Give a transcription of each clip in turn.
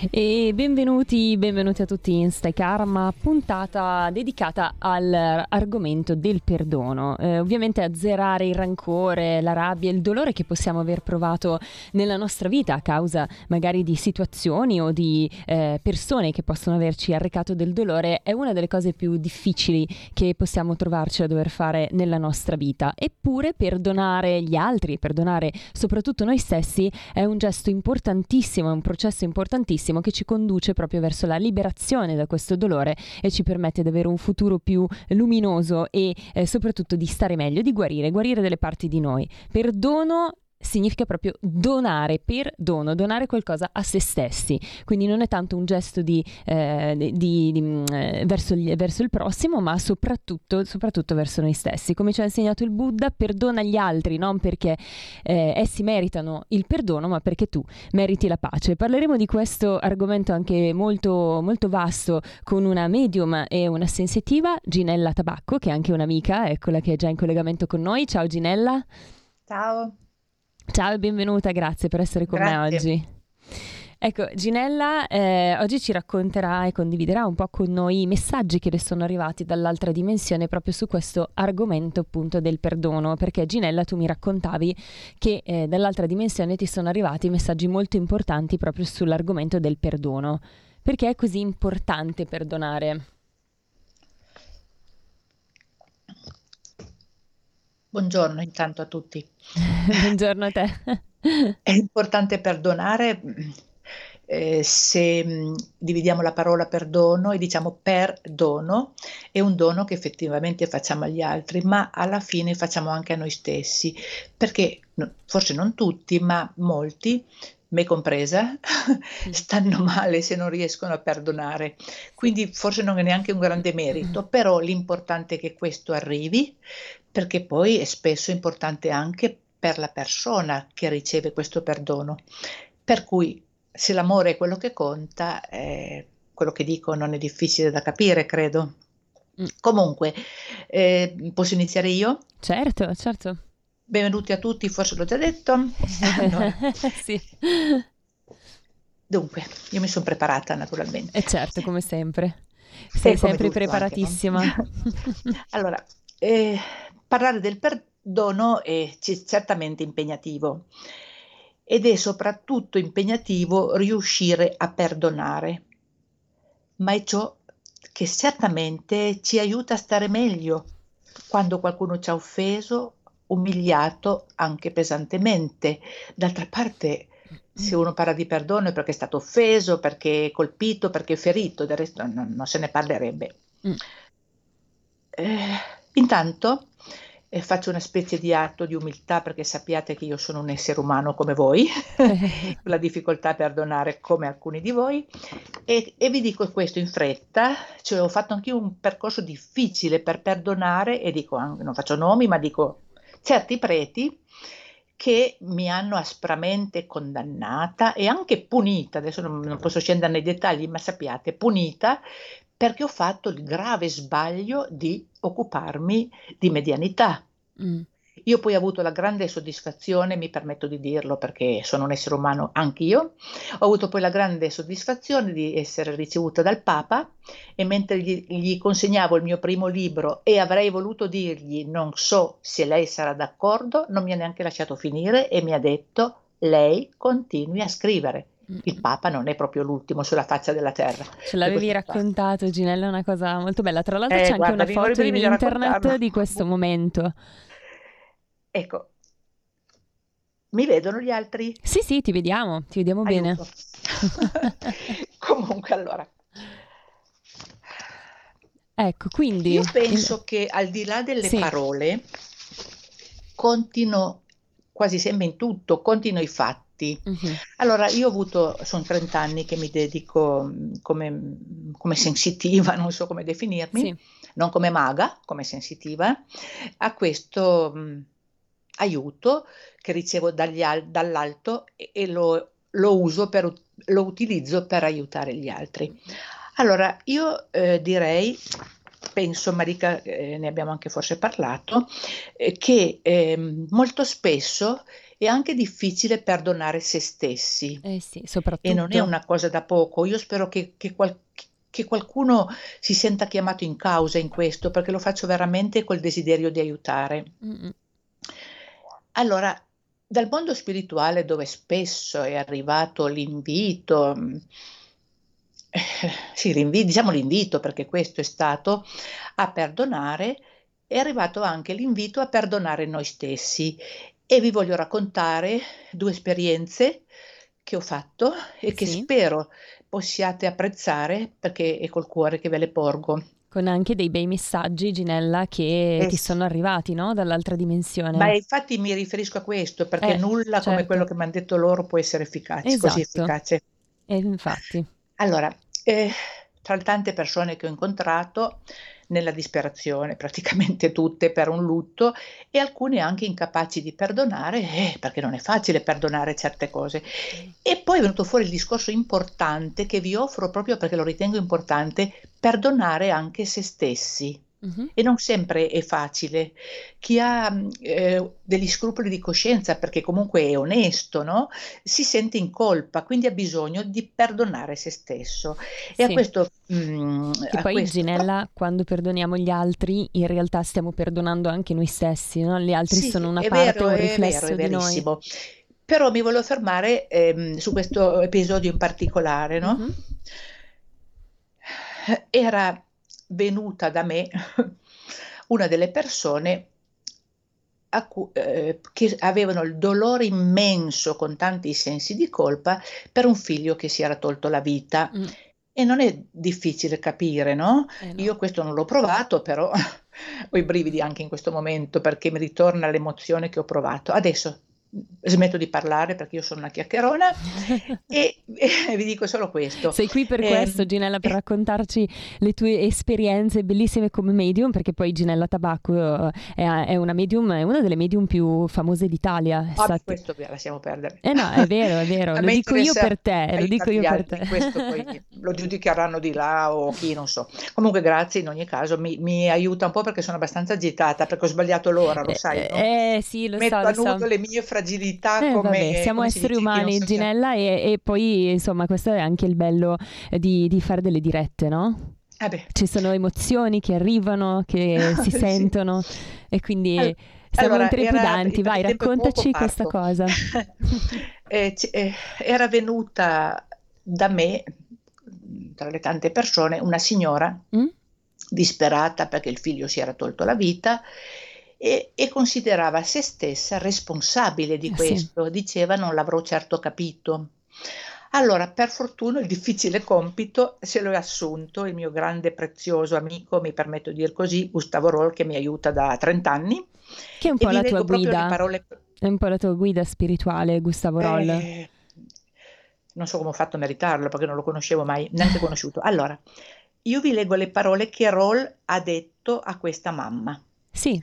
E benvenuti, benvenuti a tutti in Stai Karma, puntata dedicata all'argomento del perdono. Eh, ovviamente azzerare il rancore, la rabbia, il dolore che possiamo aver provato nella nostra vita a causa magari di situazioni o di eh, persone che possono averci arrecato del dolore è una delle cose più difficili che possiamo trovarci a dover fare nella nostra vita. Eppure perdonare gli altri, perdonare soprattutto noi stessi è un gesto importantissimo, è un processo importantissimo bellissimo che ci conduce proprio verso la liberazione da questo dolore e ci permette di avere un futuro più luminoso e eh, soprattutto di stare meglio, di guarire, guarire delle parti di noi. Perdono significa proprio donare per dono, donare qualcosa a se stessi. Quindi non è tanto un gesto di, eh, di, di, mm, eh, verso, gli, verso, il prossimo, ma soprattutto, soprattutto, verso noi stessi. Come ci ha insegnato il Buddha, perdona gli altri, non perché eh, essi meritano il perdono, ma perché tu meriti la pace. Parleremo di questo argomento anche molto, molto vasto con una medium e una sensitiva, Ginella Tabacco, che è anche un'amica, eccola che è già in collegamento con noi. Ciao Ginella. Ciao. Ciao e benvenuta, grazie per essere con grazie. me oggi. Ecco, Ginella eh, oggi ci racconterà e condividerà un po' con noi i messaggi che le sono arrivati dall'altra dimensione proprio su questo argomento appunto del perdono, perché Ginella tu mi raccontavi che eh, dall'altra dimensione ti sono arrivati messaggi molto importanti proprio sull'argomento del perdono. Perché è così importante perdonare? Buongiorno intanto a tutti. Buongiorno a te. È importante perdonare eh, se mh, mm, dividiamo la parola perdono e diciamo perdono, è un dono che effettivamente facciamo agli altri, ma alla fine facciamo anche a noi stessi, perché forse non tutti, ma molti me compresa, stanno male se non riescono a perdonare. Quindi forse non è neanche un grande merito, però l'importante è che questo arrivi, perché poi è spesso importante anche per la persona che riceve questo perdono. Per cui se l'amore è quello che conta, eh, quello che dico non è difficile da capire, credo. Mm. Comunque, eh, posso iniziare io? Certo, certo. Benvenuti a tutti, forse l'ho già detto. Allora. sì. Dunque, io mi sono preparata naturalmente. E certo, come sempre. Sei sempre preparatissima. Anche, no? allora, eh, parlare del perdono è certamente impegnativo ed è soprattutto impegnativo riuscire a perdonare, ma è ciò che certamente ci aiuta a stare meglio quando qualcuno ci ha offeso umiliato anche pesantemente. D'altra parte, se uno parla di perdono è perché è stato offeso, perché è colpito, perché è ferito, del resto non, non se ne parlerebbe. Mm. Eh, intanto eh, faccio una specie di atto di umiltà perché sappiate che io sono un essere umano come voi, la difficoltà a perdonare come alcuni di voi, e, e vi dico questo in fretta, cioè ho fatto anche un percorso difficile per perdonare e dico, non faccio nomi, ma dico certi preti che mi hanno aspramente condannata e anche punita, adesso non, non, posso scendere nei dettagli, ma sappiate, punita perché ho fatto il grave sbaglio di occuparmi di medianità. Mm. Io poi ho avuto la grande soddisfazione, mi permetto di dirlo perché sono un essere umano anch'io, ho avuto poi la grande soddisfazione di essere ricevuta dal Papa e mentre gli, gli consegnavo il mio primo libro e avrei voluto dirgli non so se lei sarà d'accordo, non mi ha neanche lasciato finire e mi ha detto lei continui a scrivere il Papa non è proprio l'ultimo sulla faccia della terra. Ce l'avevi raccontato, Ginella, è una cosa molto bella. Tra l'altro eh, c'è guarda, anche una foto in internet di questo momento. Ecco, mi vedono gli altri? Sì, sì, ti vediamo, ti vediamo Aiuto. bene. Comunque, allora. Ecco, quindi... Io penso che al di là delle sì. parole, contino quasi sempre in tutto, contino i fatti. Uh-huh. Allora, io ho avuto, sono 30 anni che mi dedico come, come sensitiva, non so come definirmi, sì. non come maga, come sensitiva, a questo mh, aiuto che ricevo dagli, dall'alto e, e lo, lo, uso per, lo utilizzo per aiutare gli altri. Allora, io eh, direi, penso, Marica, eh, ne abbiamo anche forse parlato, eh, che ehm, molto spesso è anche difficile perdonare se stessi. Eh sì, soprattutto. E non è una cosa da poco. Io spero che, che, qual- che qualcuno si senta chiamato in causa in questo, perché lo faccio veramente col desiderio di aiutare. Mm-mm. Allora, dal mondo spirituale dove spesso è arrivato l'invito, eh, sì, l'invito, diciamo l'invito perché questo è stato a perdonare, è arrivato anche l'invito a perdonare noi stessi e vi voglio raccontare due esperienze che ho fatto e che sì. spero possiate apprezzare perché è col cuore che ve le porgo. Con anche dei bei messaggi, Ginella, che eh, ti sono arrivati, no? Dall'altra dimensione. Ma infatti mi riferisco a questo, perché eh, nulla certo. come quello che mi hanno detto loro può essere efficace, esatto. così efficace. E infatti. Allora, eh, tra le tante persone che ho incontrato, nella disperazione, praticamente tutte per un lutto e alcune anche incapaci di perdonare, eh, perché non è facile perdonare certe cose. E poi è venuto fuori il discorso importante che vi offro proprio perché lo ritengo importante, perdonare anche se stessi. Uh-huh. E non sempre è facile. Chi ha eh, degli scrupoli di coscienza, perché comunque è onesto, no? si sente in colpa, quindi ha bisogno di perdonare se stesso. E sì. a questo. Mm, a poi, questo... Ginella, quando perdoniamo gli altri, in realtà stiamo perdonando anche noi stessi, no? Gli altri sì, sono una parte, vero, un riflesso è vero, di noi. Però mi volevo fermare ehm, su questo episodio in particolare, no? Uh-huh. Era venuta da me una delle persone Cu- eh, che avevano il dolore immenso con tanti sensi di colpa per un figlio che si era tolto la vita. Mm. E non è difficile capire, no? Eh no? Io questo non l'ho provato, però ho i brividi anche in questo momento perché mi ritorna l'emozione che ho provato. Adesso smetto di parlare perché io sono una chiacchierona e, e, vi dico solo questo. Sei qui per eh, questo Ginella per eh, raccontarci le tue esperienze bellissime come medium perché poi Ginella Tabacco è, è una medium, è una delle medium più famose d'Italia. Ah, State... questo la lasciamo perdere. Eh no, è vero, è vero, lo dico io per te, lo dico io per te. Questo poi lo giudicheranno di là o chi, non so. Comunque grazie in ogni caso, mi, mi aiuta un po' perché sono abbastanza agitata perché ho sbagliato l'ora, lo sai, no? Eh sì, lo Metto so, a nudo so. le mie fragilità fragilità eh, come... Vabbè, siamo come esseri umani, Ginella, e, e, poi insomma questo è anche il bello di, di fare delle dirette, no? Eh Ci sono emozioni che arrivano, che si sì. sentono e quindi... Allora, siamo allora, trepidanti, vai, raccontaci questa cosa. eh, eh, era venuta da me, tra le tante persone, una signora mm? disperata perché il figlio si era tolto la vita e, e considerava se stessa responsabile di eh questo, sì. diceva non l'avrò certo capito. Allora, per fortuna il difficile compito se lo è assunto il mio grande prezioso amico, mi permetto di dire così, Gustavo Roll, che mi aiuta da 30 anni. Che è un po' la tua guida. Parole... È un po' la tua guida spirituale, Gustavo Roll. Eh, non so come ho fatto a meritarlo perché non lo conoscevo mai, neanche conosciuto. Allora, io vi leggo le parole che Roll ha detto a questa mamma. Sì.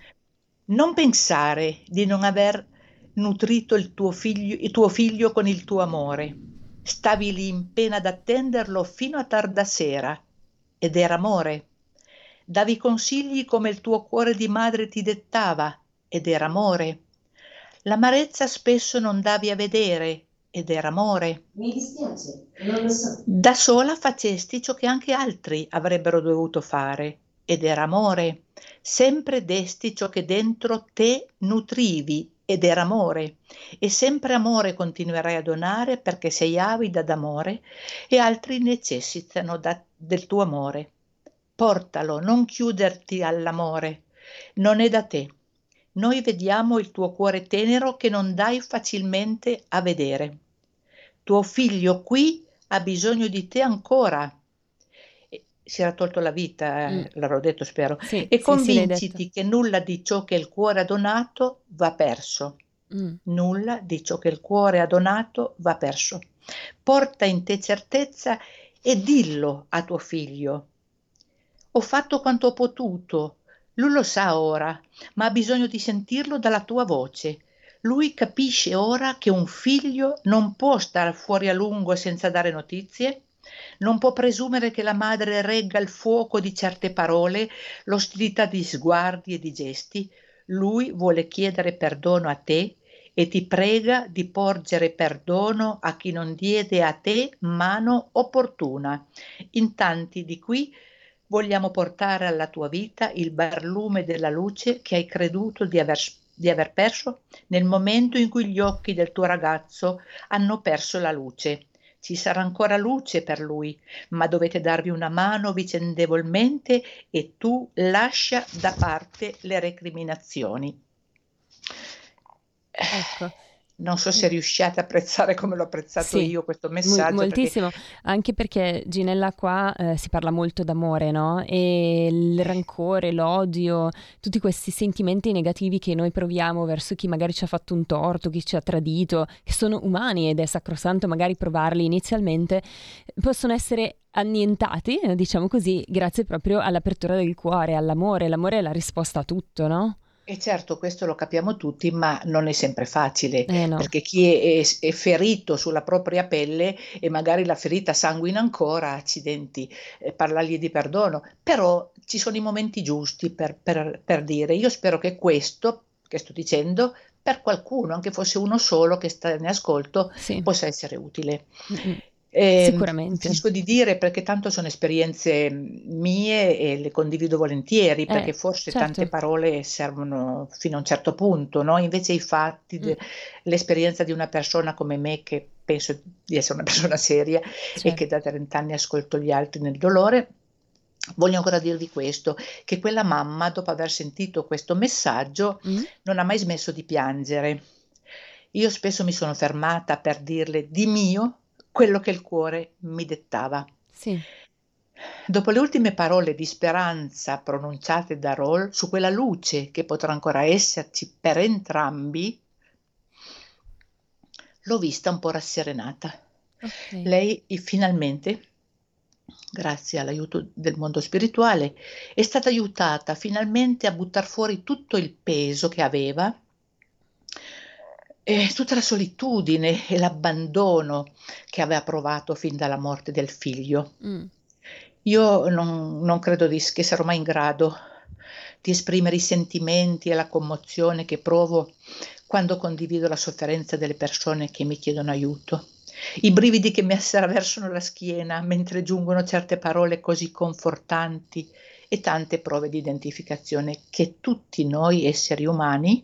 Non pensare di non aver nutrito il tuo figlio, il tuo figlio con il tuo amore. Stavi lì in pena ad attenderlo fino a tarda sera ed era amore. Davi consigli come il tuo cuore di madre ti dettava ed era amore. L'amarezza spesso non davi a vedere ed era amore. Mi dispiace, non lo so. Da sola facesti ciò che anche altri avrebbero dovuto fare ed era amore. Sempre desti ciò che dentro te nutrivi ed era amore. E sempre amore continuerai a donare perché sei avida d'amore e altri necessitano da, del tuo amore. Portalo, non chiuderti all'amore. Non è da te. Noi vediamo il tuo cuore tenero che non dai facilmente a vedere. Tuo figlio qui ha bisogno di te ancora si era tolto la vita, eh, mm. l'avrò detto spero, sì, e sì, convinciti sì, che nulla di ciò che il cuore ha donato va perso. Mm. Nulla di ciò che il cuore ha donato va perso. Porta in te certezza e dillo a tuo figlio. Ho fatto quanto ho potuto, lui lo sa ora, ma ha bisogno di sentirlo dalla tua voce. Lui capisce ora che un figlio non può stare fuori a lungo senza dare notizie Non può presumere che la madre regga il fuoco di certe parole, l'ostilità di sguardi e di gesti. Lui vuole chiedere perdono a te e ti prega di porgere perdono a chi non diede a te mano opportuna. In tanti di qui vogliamo portare alla tua vita il barlume della luce che hai creduto di aver, di aver perso nel momento in cui gli occhi del tuo ragazzo hanno perso la luce. Ci sarà ancora luce per lui, ma dovete darvi una mano vicendevolmente e tu lascia da parte le recriminazioni. Ecco. Non so se riusciate a apprezzare come l'ho apprezzato Sì, io questo Mo- messaggio, perché moltissimo, anche perché Ginella qua eh, si parla molto d'amore, no? E il rancore, l'odio, tutti questi sentimenti negativi che noi proviamo verso chi magari ci ha fatto un torto, chi ci ha tradito, che sono umani ed è sacrosanto magari provarli inizialmente, possono essere annientati, diciamo così, grazie proprio all'apertura del cuore, all'amore. L'amore è la risposta a tutto, no? E certo, questo lo capiamo tutti, ma non è sempre facile, Eh no, perché chi è, è- ferito sulla propria pelle e magari la ferita sanguina ancora, accidenti, eh, parlargli di perdono, però ci sono i momenti giusti per, per- per dire, io spero che questo che sto dicendo, per qualcuno, anche fosse uno solo che sta in ascolto, sì, possa essere utile. Mm-mm. Eh, Sicuramente. finisco di dire perché tanto sono esperienze mie e le condivido volentieri, perché Eh, forse certo. tante parole servono fino a un certo punto, no? Invece i fatti, Mm, l'esperienza di una persona come me, che penso di essere una persona seria e certo. che da 30 anni ascolto gli altri nel dolore, voglio ancora dirvi questo, che quella mamma, dopo aver sentito questo messaggio, Mm? non ha mai smesso di piangere. Io spesso mi sono fermata per dirle di mio quello che il cuore mi dettava. Sì, Dopo le ultime parole di speranza pronunciate da Roll su quella luce che potrà ancora esserci per entrambi, l'ho vista un po' rasserenata. ok. Lei finalmente, grazie all'aiuto del mondo spirituale, è stata aiutata finalmente a buttare fuori tutto il peso che aveva e tutta la solitudine e l'abbandono che aveva provato fin dalla morte del figlio. Mm, Io non, non credo di- che sarò mai in grado di esprimere i sentimenti e la commozione che provo quando condivido la sofferenza delle persone che mi chiedono aiuto. I brividi che mi attraversano la schiena mentre giungono certe parole così confortanti e tante prove di identificazione che tutti noi esseri umani,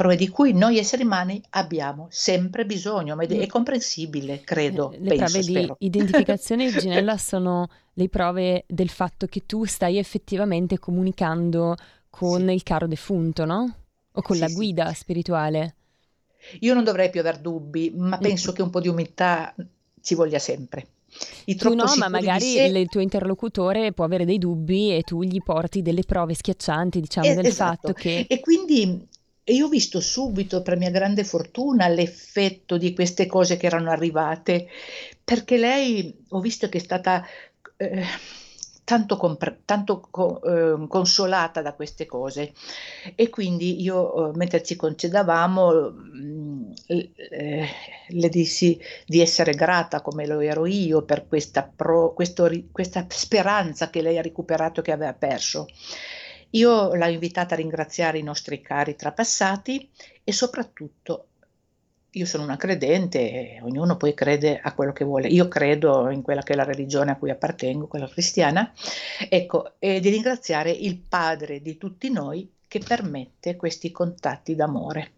prove di cui noi esseri umani abbiamo sempre bisogno, ma è, mm. comprensibile, credo, Eh, Le penso, prove di spero. identificazione, Ginella, sono le prove del fatto che tu stai effettivamente comunicando con Sì, il caro defunto, no? O con sì, la sì. guida spirituale. Io non dovrei più aver dubbi, ma Mm. penso che un po' di umiltà ci voglia sempre. I Tu no, ma di magari sé, il tuo interlocutore può avere dei dubbi e tu gli porti delle prove schiaccianti, diciamo, eh, del fatto esatto. che... E quindi io ho visto subito, per mia grande fortuna, l'effetto di queste cose che erano arrivate, perché lei ho visto che è stata eh, tanto, compre- tanto co- eh, consolata da queste cose. E quindi io, eh, mentre ci concedavamo, mh, eh, le dissi di essere grata come lo ero io per questa, pro- questo questa speranza che lei ha recuperato e che aveva perso. Io l'ho invitata a ringraziare i nostri cari trapassati e soprattutto io sono una credente, ognuno poi crede a quello che vuole. Io credo in quella che è la religione a cui appartengo, quella cristiana, ecco, e di ringraziare il Padre di tutti noi che permette questi contatti d'amore.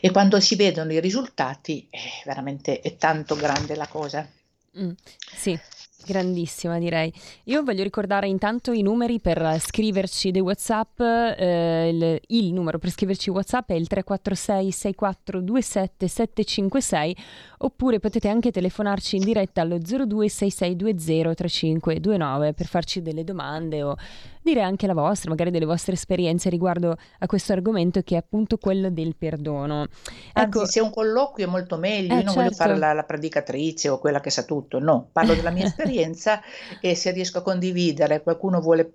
E quando si vedono i risultati, eh, veramente è tanto grande la cosa. Mm, sì, grandissima direi. Io voglio ricordare intanto i numeri per scriverci dei WhatsApp. eh, il, il numero per scriverci WhatsApp è il 346 6427 756 oppure potete anche telefonarci in diretta allo 02 6620 3529 per farci delle domande o dire anche la vostra, magari delle vostre esperienze riguardo a questo argomento che è appunto quello del perdono. Ecco, Anzi, se è un colloquio è molto meglio, eh io non voglio fare certo. la, la predicatrice o quella che sa tutto, no, parlo della mia esperienza e se riesco a condividere, qualcuno vuole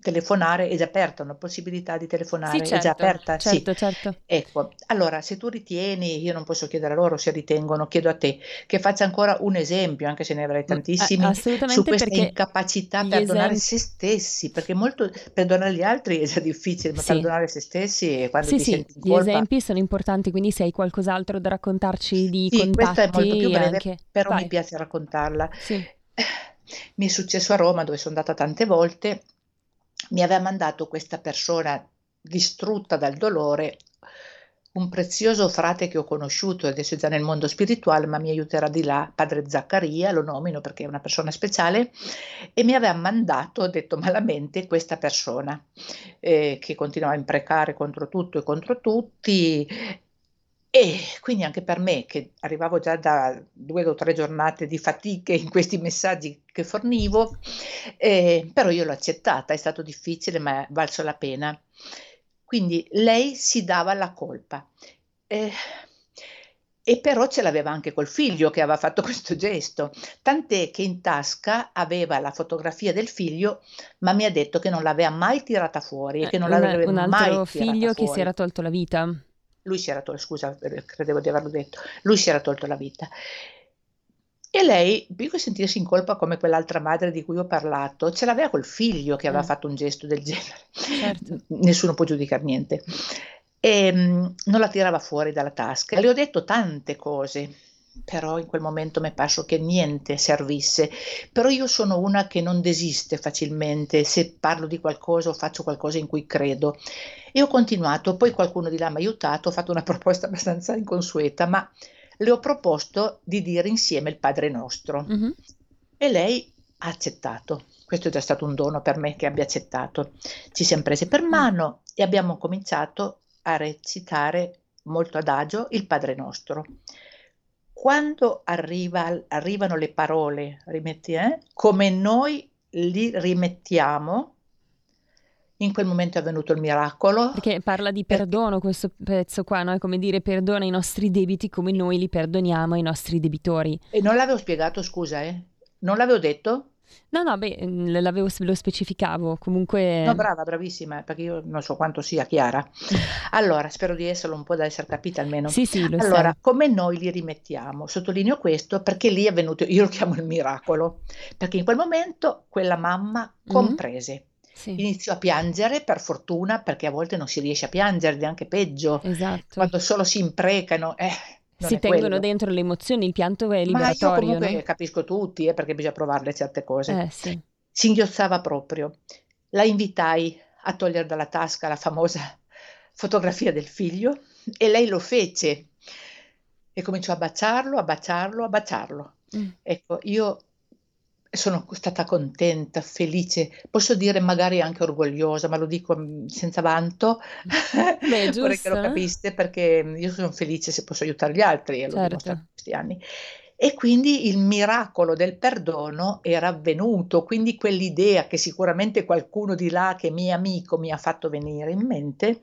telefonare, è già aperta una possibilità di telefonare, Sì, è già certo, aperta? Sì. certo, certo. Ecco, allora se tu ritieni, io non posso chiedere a loro se ritengono, chiedo a te, che faccia ancora un esempio, anche se ne avrai Mm, tantissimi, a- su questa incapacità gli perdonare esempi... se stessi, perché molto perdonare gli altri è già difficile, ma Sì. perdonare se stessi e quando Sì, ti sì, senti in gli colpa. esempi sono importanti, quindi se hai qualcos'altro da raccontarci di Sì, questa è molto più contatti breve, anche. però mi Vai, piace raccontarla. sì. Mi è successo a Roma, dove sono andata tante volte, mi aveva mandato questa persona distrutta dal dolore, un prezioso frate che ho conosciuto, adesso è già nel mondo spirituale, ma mi aiuterà di là, padre Zaccaria, lo nomino perché è una persona speciale, e mi aveva mandato, detto malamente, questa persona eh, che continuava a imprecare contro tutto e contro tutti. E quindi anche per me, che arrivavo già da due o tre giornate di fatiche in questi messaggi che fornivo, eh, però io l'ho accettata, è stato difficile, ma è valso la pena. Quindi lei si dava la colpa. Eh, e però ce l'aveva anche col figlio che aveva fatto questo gesto, tant'è che in tasca aveva la fotografia del figlio, ma mi ha detto che non l'aveva mai tirata fuori e Eh, che non un, l'avrebbe un mai altro tirata figlio che si fuori. era tolto la vita. Lui si era tolto, scusa, eh, credevo di averlo detto, lui si era tolto la vita. E lei, più che sentirsi in colpa come quell'altra madre di cui ho parlato, ce l'aveva col figlio che aveva Eh, fatto un gesto del genere. certo. Nessuno può giudicare niente. E mm, non la tirava fuori dalla tasca. Le ho detto tante cose, però in quel momento mi è parso che niente servisse. Però io sono una che non desiste facilmente se parlo di qualcosa o faccio qualcosa in cui credo. E ho continuato, poi qualcuno di là mi ha aiutato, ho fatto una proposta abbastanza inconsueta, ma le ho proposto di dire insieme il Padre Nostro Mhm. e lei ha accettato. Questo è già stato un dono per me che abbia accettato. Ci siamo prese per Mm. mano e abbiamo cominciato a recitare molto adagio il Padre Nostro. Quando arriva- arrivano le parole, rimetti, eh, come noi li rimettiamo, in quel momento è avvenuto il miracolo. Perché parla di perdono questo pezzo qua, no? È come dire perdona i nostri debiti come noi li perdoniamo ai nostri debitori. E non l'avevo spiegato, scusa, eh? Non l'avevo detto? No, no, beh, mm, lo specificavo. No, Comunque, brava, bravissima, perché io non so quanto sia chiara. Allora, spero di esserlo un po' da essere capita almeno. sì, sì, lo Allora, sei. come noi li rimettiamo? Sottolineo questo perché lì è venuto, io lo chiamo il miracolo, perché in quel momento quella mamma Mhm. comprese, Sì, iniziò a piangere, per fortuna, perché a volte non si riesce a piangere, ed è anche peggio, esatto. quando solo si imprecano, eh, non Si tengono quello. dentro le emozioni, il pianto è Ma io liberatorio, comunque no? capisco tutti, eh, perché bisogna provarle certe cose. Eh, sì. Singhiozzava proprio. La invitai a togliere dalla tasca la famosa fotografia del figlio e lei lo fece e cominciò a baciarlo, a baciarlo, a baciarlo. Mm. Ecco, io sono stata contenta, felice, posso dire magari anche orgogliosa, ma lo dico mm, senza vanto. Beh, Vorrei che lo capiste perché io sono felice se posso aiutare gli altri e Certo. in questi anni. E quindi il miracolo del perdono era avvenuto, quindi quell'idea che sicuramente qualcuno di là che mio amico mi ha fatto venire in mente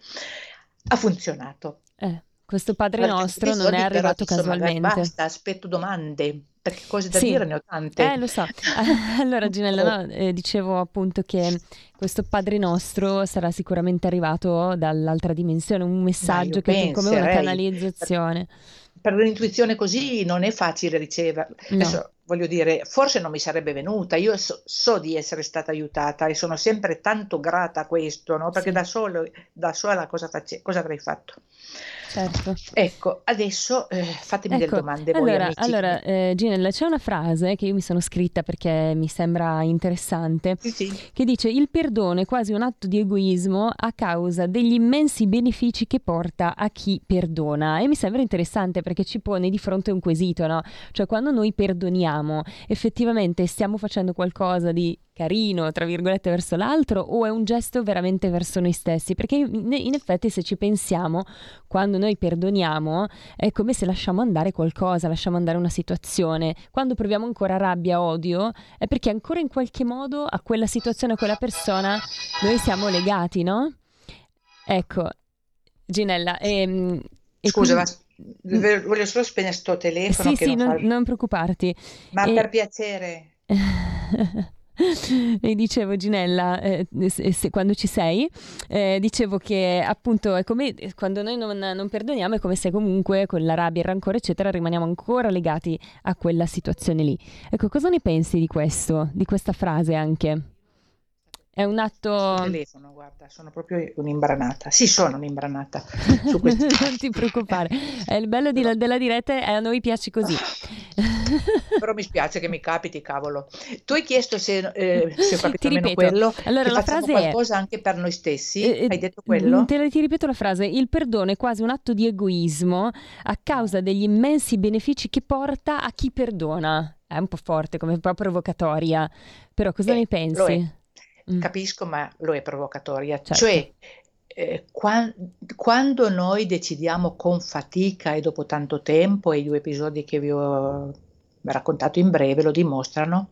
ha funzionato. Eh, questo Padre Nostro non è arrivato casualmente. basta, aspetto domande, perché cose da Sì, dire ne ho tante. eh, lo so. Allora, Ginella, no, eh, dicevo appunto che questo Padre Nostro sarà sicuramente arrivato dall'altra dimensione, un messaggio io che tu, come una penserei, per, canalizzazione. per un'intuizione così non è facile ricevere. No, Adesso voglio dire, forse non mi sarebbe venuta, io so, so di essere stata aiutata e sono sempre tanto grata a questo, no? Perché sì, da solo, da sola cosa, face- cosa avrei fatto? Certo. Ecco, adesso eh, fatemi delle Ecco, domande voi allora, amici. allora eh, Ginella, c'è una frase che io mi sono scritta perché mi sembra interessante, Sì, sì. che dice il perdono è quasi un atto di egoismo a causa degli immensi benefici che porta a chi perdona. E mi sembra interessante perché ci pone di fronte un quesito, no? Cioè quando noi perdoniamo, effettivamente stiamo facendo qualcosa di carino, tra virgolette, verso l'altro o è un gesto veramente verso noi stessi? Perché in effetti se ci pensiamo, quando noi perdoniamo è come se lasciamo andare qualcosa, lasciamo andare una situazione. Quando proviamo ancora rabbia, odio, è perché ancora in qualche modo a quella situazione, a quella persona, noi siamo legati, no? Ecco, Ginella, ehm, Scusa, quindi... ma voglio solo spegnere sto telefono Sì, sì, non non, non preoccuparti. Ma E... per piacere, e dicevo Ginella, eh, se, se, quando ci sei, eh, dicevo che appunto è come quando noi non, non, perdoniamo è come se comunque con la rabbia, il rancore eccetera rimaniamo ancora legati a quella situazione lì. Ecco, cosa ne pensi di questo, di questa frase anche? È un atto... Telefono, guarda, sono proprio un'imbranata. Sì, sono un'imbranata non ti preoccupare. È il bello di, della diretta e a noi piace così. Però mi spiace che mi capiti, cavolo. Tu hai chiesto se, eh, se ho capito almeno quello. Allora, la frase qualcosa è... anche per noi stessi. Eh, hai detto quello? Te, ti ripeto la frase. Il perdono è quasi un atto di egoismo a causa degli immensi benefici che porta a chi perdona. È un po' forte, come un po' provocatoria. Però cosa eh, ne pensi? Mm. Capisco, ma lo è provocatoria. Certo. Cioè, eh, qua, quando noi decidiamo con fatica e dopo tanto tempo, e i due episodi che vi ho raccontato in breve lo dimostrano,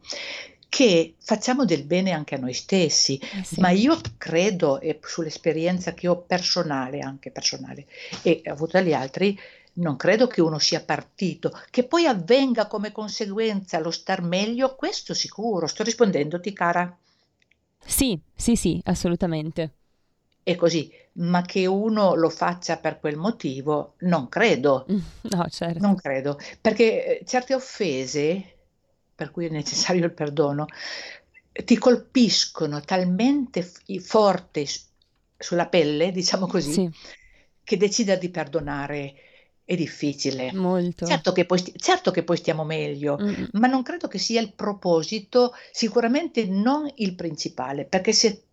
che facciamo del bene anche a noi stessi, eh sì. ma io credo, e sull'esperienza che ho personale, anche personale, e avuta dagli altri, non credo che uno sia partito, che poi avvenga come conseguenza lo star meglio, questo sicuro. Sto rispondendoti, cara. Sì, sì, sì, assolutamente. È così, ma che uno lo faccia per quel motivo, non credo. No, certo. Non credo, perché eh, certe offese, per cui è necessario il perdono, ti colpiscono talmente forte sulla pelle, diciamo così, sì. che decidere di perdonare è difficile. Molto. Certo che poi, certo che poi stiamo meglio, mm. ma non credo che sia il proposito, sicuramente non il principale, perché se,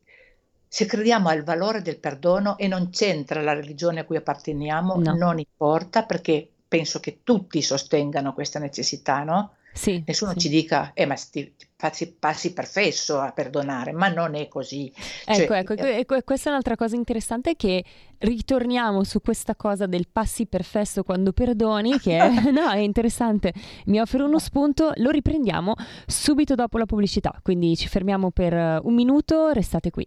se crediamo al valore del perdono e non c'entra la religione a cui apparteniamo, no. non importa, perché penso che tutti sostengano questa necessità, no? Sì, Nessuno sì. ci dica, eh, ma sti, passi, passi per fesso a perdonare, ma non è così. Ecco, cioè, ecco, eh, ecco, questa è un'altra cosa interessante che ritorniamo su questa cosa del passi per fesso quando perdoni, che è, no, è interessante, mi offre uno spunto, lo riprendiamo subito dopo la pubblicità, quindi ci fermiamo per un minuto, restate qui.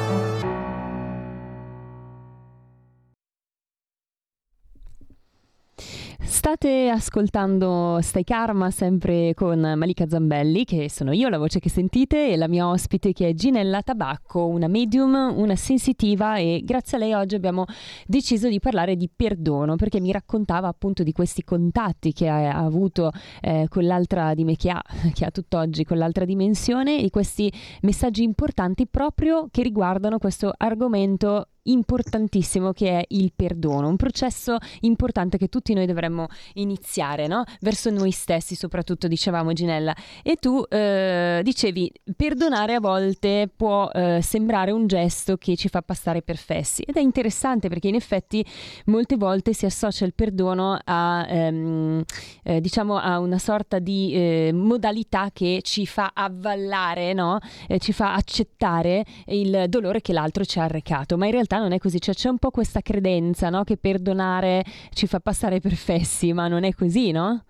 State ascoltando Stai Karma sempre con Malika Zambelli, che sono io, la voce che sentite, e la mia ospite che è Ginella Tabacco, una medium, una sensitiva e grazie a lei oggi abbiamo deciso di parlare di perdono perché mi raccontava appunto di questi contatti che ha, avuto eh, con l'altra di me che ha, che ha tutt'oggi con l'altra dimensione e questi messaggi importanti proprio che riguardano questo argomento importantissimo che è il perdono, un processo importante che tutti noi dovremmo iniziare, no? Verso noi stessi, soprattutto dicevamo Ginella. E tu eh, dicevi, perdonare a volte può eh, sembrare un gesto che ci fa passare per fessi ed è interessante perché in effetti molte volte si associa il perdono a, ehm, eh, diciamo, a una sorta di eh, modalità che ci fa avvallare, no? Eh, ci fa accettare il dolore che l'altro ci ha arrecato, ma in realtà realtà non è così, cioè c'è un po' questa credenza no? che perdonare ci fa passare per fessi, ma non è così, no?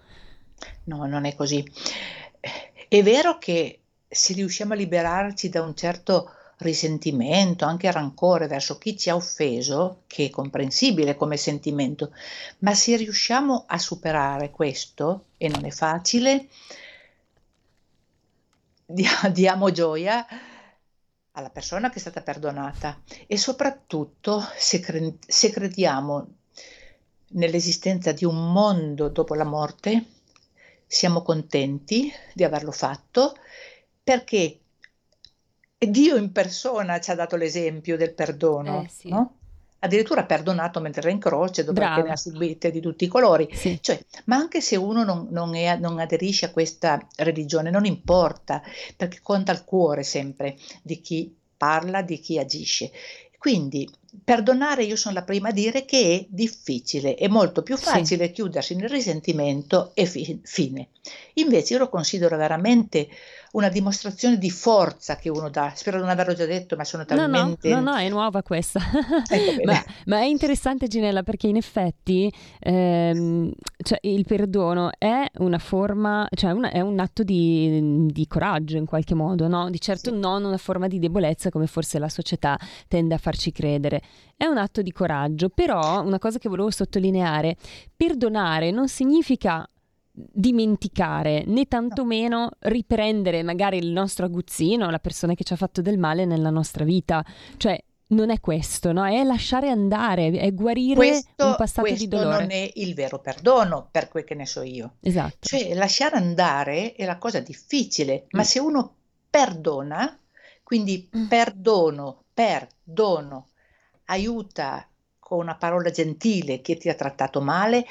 No, non è così. È vero che se riusciamo a liberarci da un certo risentimento, anche rancore verso chi ci ha offeso, che è comprensibile come sentimento, ma se riusciamo a superare questo, e non è facile, diamo gioia alla persona che è stata perdonata e soprattutto se, cre- se crediamo nell'esistenza di un mondo dopo la morte, siamo contenti di averlo fatto perché Dio in persona ci ha dato l'esempio del perdono, Eh, sì. no? Addirittura perdonato mentre era in croce, dopo Brava. che ne ha subite di tutti i colori. Sì. Cioè, ma anche se uno non, non è- non aderisce a questa religione, non importa, perché conta il cuore sempre di chi parla, di chi agisce. Quindi perdonare, io sono la prima a dire che è difficile, è molto più Sì. facile chiudersi nel risentimento e fi- fine. Invece io lo considero veramente una dimostrazione di forza che uno dà. Spero di non averlo già detto, ma sono No, no, talmente... no, no, è nuova questa. Ecco ma, ma è interessante Ginella perché in effetti ehm, cioè, il perdono è una forma, cioè una- è un atto di, di coraggio in qualche modo, no? Di certo Sì. non una forma di debolezza come forse la società tende a farci credere. È un atto di coraggio, però una cosa che volevo sottolineare, perdonare non significa dimenticare né tantomeno riprendere magari il nostro aguzzino, la persona che ci ha fatto del male nella nostra vita. Cioè, non è questo, no? È lasciare andare, è guarire Questo, un passato di questo dolore. non è il vero perdono, per quel che ne so io. Esatto. Cioè, lasciare andare è la cosa difficile, ma Mm. se uno perdona, quindi Mm. perdono, perdono, aiuta con una parola gentile chi ti ha trattato male,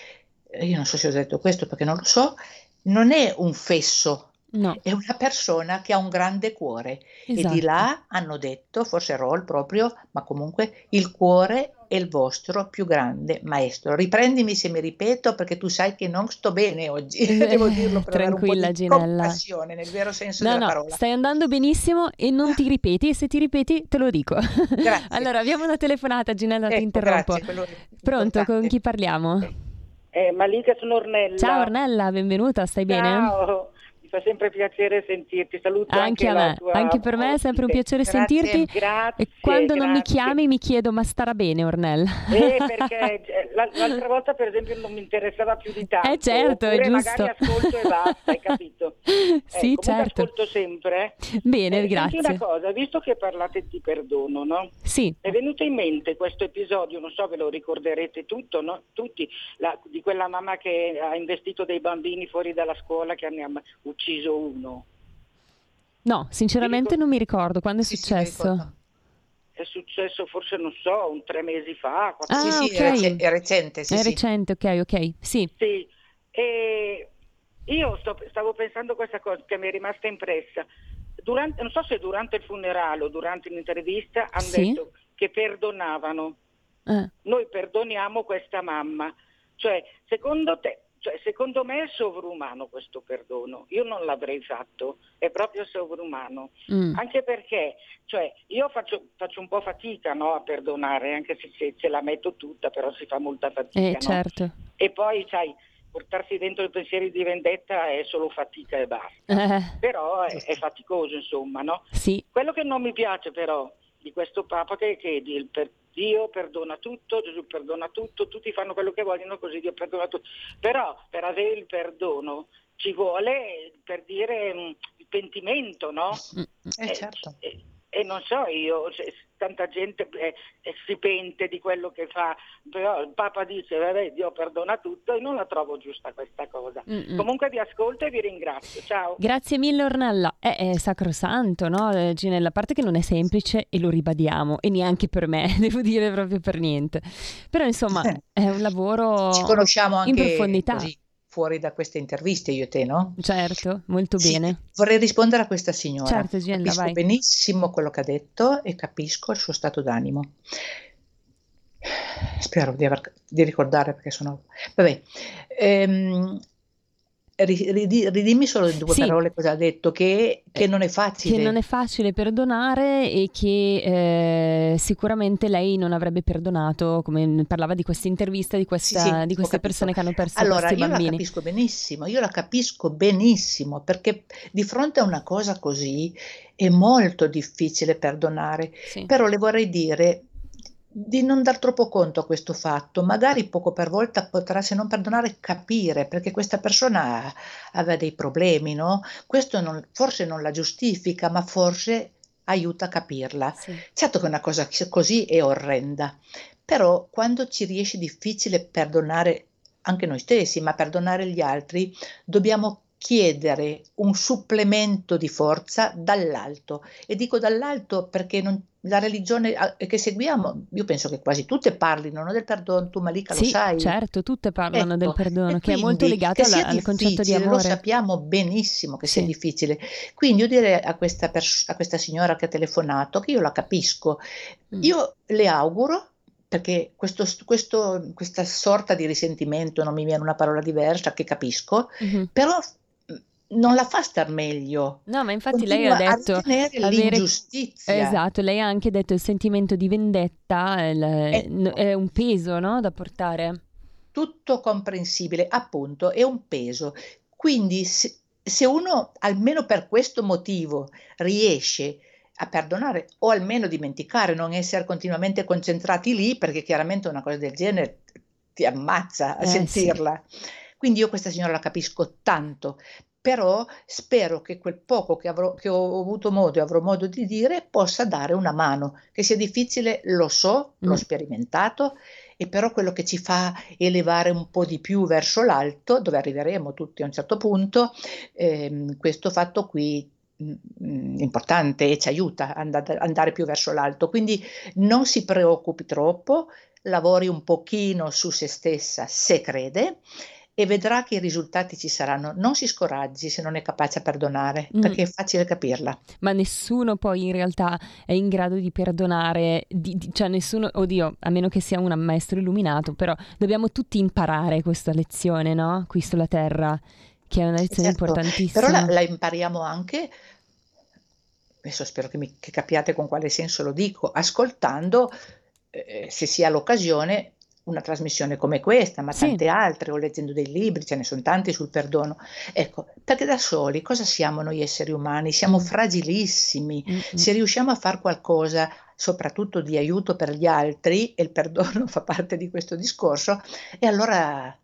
io non so se ho detto questo perché non lo so, non è un fesso, No, è una persona che ha un grande cuore. E esatto. di là hanno detto, forse Roll proprio, ma comunque il cuore è il vostro più grande maestro. Riprendimi se mi ripeto perché tu sai che non sto bene oggi, devo dirlo per avere Tranquilla, di Ginella. nel vero senso No, della no, parola. stai andando benissimo e non ti ripeti, e se ti ripeti te lo dico. Grazie. allora, abbiamo una telefonata, Ginella, ti Ecco, interrompo. grazie, Pronto, con importante. chi parliamo? Eh, Malika, sono Ornella. Ciao Ornella, benvenuta, stai bene? Ciao, fa sempre piacere sentirti. Saluto Anche anche, a me, anche per me è sempre un piacere Grazie. sentirti. Grazie. E quando non mi grazie. chiami mi chiedo, ma starà bene Ornella? Eh, perché eh, la- l'altra volta, per esempio, non mi interessava più di tanto. Eh, certo, è giusto. magari ascolto e basta, hai capito? Eh, sì, comunque certo. ascolto sempre. Bene, Eh, grazie. una cosa, visto che parlate di perdono, no? Sì, è venuto in mente questo episodio, non so, ve lo ricorderete tutto, no? tutti, la- di quella mamma che ha investito dei bambini fuori dalla scuola che ne ha ucciso uno. no, sinceramente non mi ricordo quando è Sì, sì, successo. È successo forse, non so, un tre mesi fa. quattro Ah, Sì, sì, ok. è, rec- è recente, sì, è sì. recente, ok, ok, sì. Sì, e io sto- stavo pensando questa cosa che mi è rimasta impressa. Durante, non so se durante il funerale o durante l'intervista hanno Sì. detto che perdonavano. Eh, Noi perdoniamo questa mamma. Cioè, secondo te, cioè, secondo me è sovrumano questo perdono. Io non l'avrei fatto, è proprio sovrumano. mm, Anche perché, cioè, io faccio, faccio un po' fatica no, a perdonare, anche se, se ce la metto tutta, però si fa molta fatica. eh, no? certo. E poi, sai, portarsi dentro i pensieri di vendetta è solo fatica e basta. Eh, Però è, è faticoso, insomma, no? sì, Quello che non mi piace però di questo Papa che, che il per- Dio perdona tutto, Gesù perdona tutto, tutti fanno quello che vogliono, così Dio perdona tutto. Però per avere il perdono ci vuole, per dire, mm, il pentimento, no? Eh, certo. E, e non so io, se- tanta gente eh, eh, si pente di quello che fa, però il Papa dice, vabbè, Dio perdona tutto e non la trovo giusta questa cosa. mm, mm. Comunque vi ascolto e vi ringrazio. Ciao. Grazie mille Ornella, è, è sacrosanto, no? Eh, Ginella, a parte che non è semplice e lo ribadiamo, e neanche per me, devo dire proprio per niente. Però insomma è un lavoro Ci conosciamo in anche profondità. così, fuori da queste interviste, io e te, no? Certo, molto Sì, bene. Vorrei rispondere a questa signora. Certo, Ginella, capisco vai. benissimo quello che ha detto e capisco il suo stato d'animo. Spero di, aver- di ricordare perché sono... Vabbè, ehm, ridimmi solo in due Sì. parole cosa ha detto, che, che non è facile. Che non è facile perdonare e che eh, sicuramente lei non avrebbe perdonato, come parlava di questa intervista di, questa- Sì, sì, di queste persone che hanno perso Allora, questi io la bambini. capisco benissimo, io la capisco benissimo perché di fronte a una cosa così è molto difficile perdonare, però le vorrei dire di non dar troppo conto a questo fatto, magari poco per volta potrà, se non perdonare, capire perché questa persona aveva dei problemi, no? Questo non- forse non la giustifica, ma forse aiuta a capirla. Sì. Certo che una cosa così è orrenda, però quando ci riesce difficile perdonare anche noi stessi, ma perdonare gli altri, dobbiamo chiedere un supplemento di forza dall'alto. E dico dall'alto perché non, la religione che seguiamo, io penso che quasi tutte parlino no, del perdono, tu Malika sì, lo sai. certo, tutte parlano ecco, del perdono, che è molto legato alla, al concetto di amore. Lo sappiamo benissimo che Sì. sia difficile. Quindi io direi a questa, pers- a questa signora che ha telefonato, che io la capisco, Mm. io le auguro, perché questo, questo- questa sorta di risentimento, non mi viene una parola diversa, che capisco, Mhm. però non la fa star meglio. No, ma infatti lei ha Continua detto avere- l'ingiustizia. Esatto, lei ha anche detto il sentimento di vendetta il- Ecco. è un peso, no, da portare. tutto comprensibile, appunto, è un peso. Quindi se, se uno almeno per questo motivo riesce a perdonare o almeno dimenticare, non essere continuamente concentrati lì, perché chiaramente una cosa del genere ti ammazza a Eh, sì. sentirla. Quindi io questa signora la capisco tanto, però spero che quel poco che, avrò, che ho avuto modo e avrò modo di dire possa dare una mano. Che sia difficile, lo so, l'ho Mm. sperimentato, e però quello che ci fa elevare un po' di più verso l'alto, dove arriveremo tutti a un certo punto, ehm, questo fatto qui mm, mm, importante e ci aiuta ad andare, andare più verso l'alto. Quindi non si preoccupi troppo, lavori un pochino su se stessa se crede e vedrà che i risultati ci saranno. Non si scoraggi se non è capace a perdonare, Mm. perché è facile capirla. Ma nessuno poi in realtà è in grado di perdonare, di- di- cioè nessuno, oddio, a meno che sia un maestro illuminato, però dobbiamo tutti imparare questa lezione, no? Qui sulla Terra, che è una lezione Certo, importantissima. Però la, la impariamo anche, adesso spero che, mi, che capiate con quale senso lo dico, ascoltando, eh, se si ha l'occasione, una trasmissione come questa, ma Sì. tante altre, o leggendo dei libri, ce ne sono tanti sul perdono. Ecco, perché da soli cosa siamo noi esseri umani? Siamo Mm. fragilissimi. Mm, mm. Se riusciamo a fare qualcosa, soprattutto di aiuto per gli altri, e il perdono fa parte di questo discorso, e allora,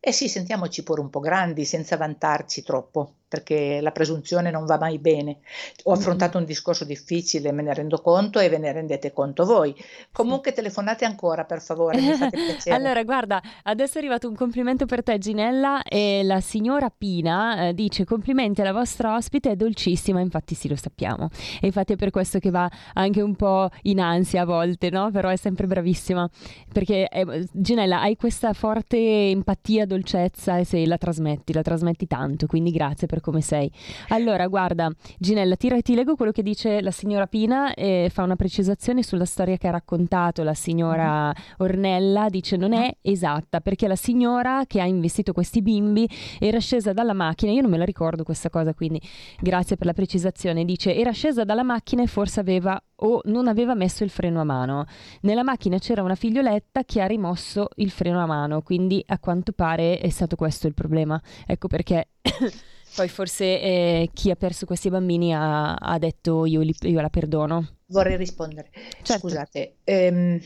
eh sì, sentiamoci pure un po' grandi senza vantarci troppo, perché la presunzione non va mai bene. Ho Mm, affrontato un discorso difficile, me ne rendo conto e ve ne rendete conto voi. Comunque telefonate ancora, per favore, mi fate piacere. Allora, guarda, adesso è arrivato un complimento per te, Ginella, e la signora Pina eh, dice complimenti alla vostra ospite, è dolcissima, infatti sì, lo sappiamo. E infatti è per questo che va anche un po' in ansia a volte, no? Però è sempre bravissima, perché eh, Ginella, hai questa forte empatia, dolcezza e se la trasmetti, la trasmetti tanto, quindi grazie per come sei. Allora, guarda, Ginella, ti, ti leggo quello che dice la signora Pina e fa una precisazione sulla storia che ha raccontato la signora Ornella, dice non è esatta perché la signora che ha investito questi bimbi era scesa dalla macchina, io non me la ricordo questa cosa, quindi grazie per la precisazione, dice era scesa dalla macchina e forse aveva o non aveva messo il freno a mano. Nella macchina c'era una figlioletta che ha rimosso il freno a mano, quindi a quanto pare è stato questo il problema. Ecco perché poi forse eh, chi ha perso questi bambini ha, ha detto io, li- io la perdono. Vorrei rispondere. Certo. Scusate, ehm,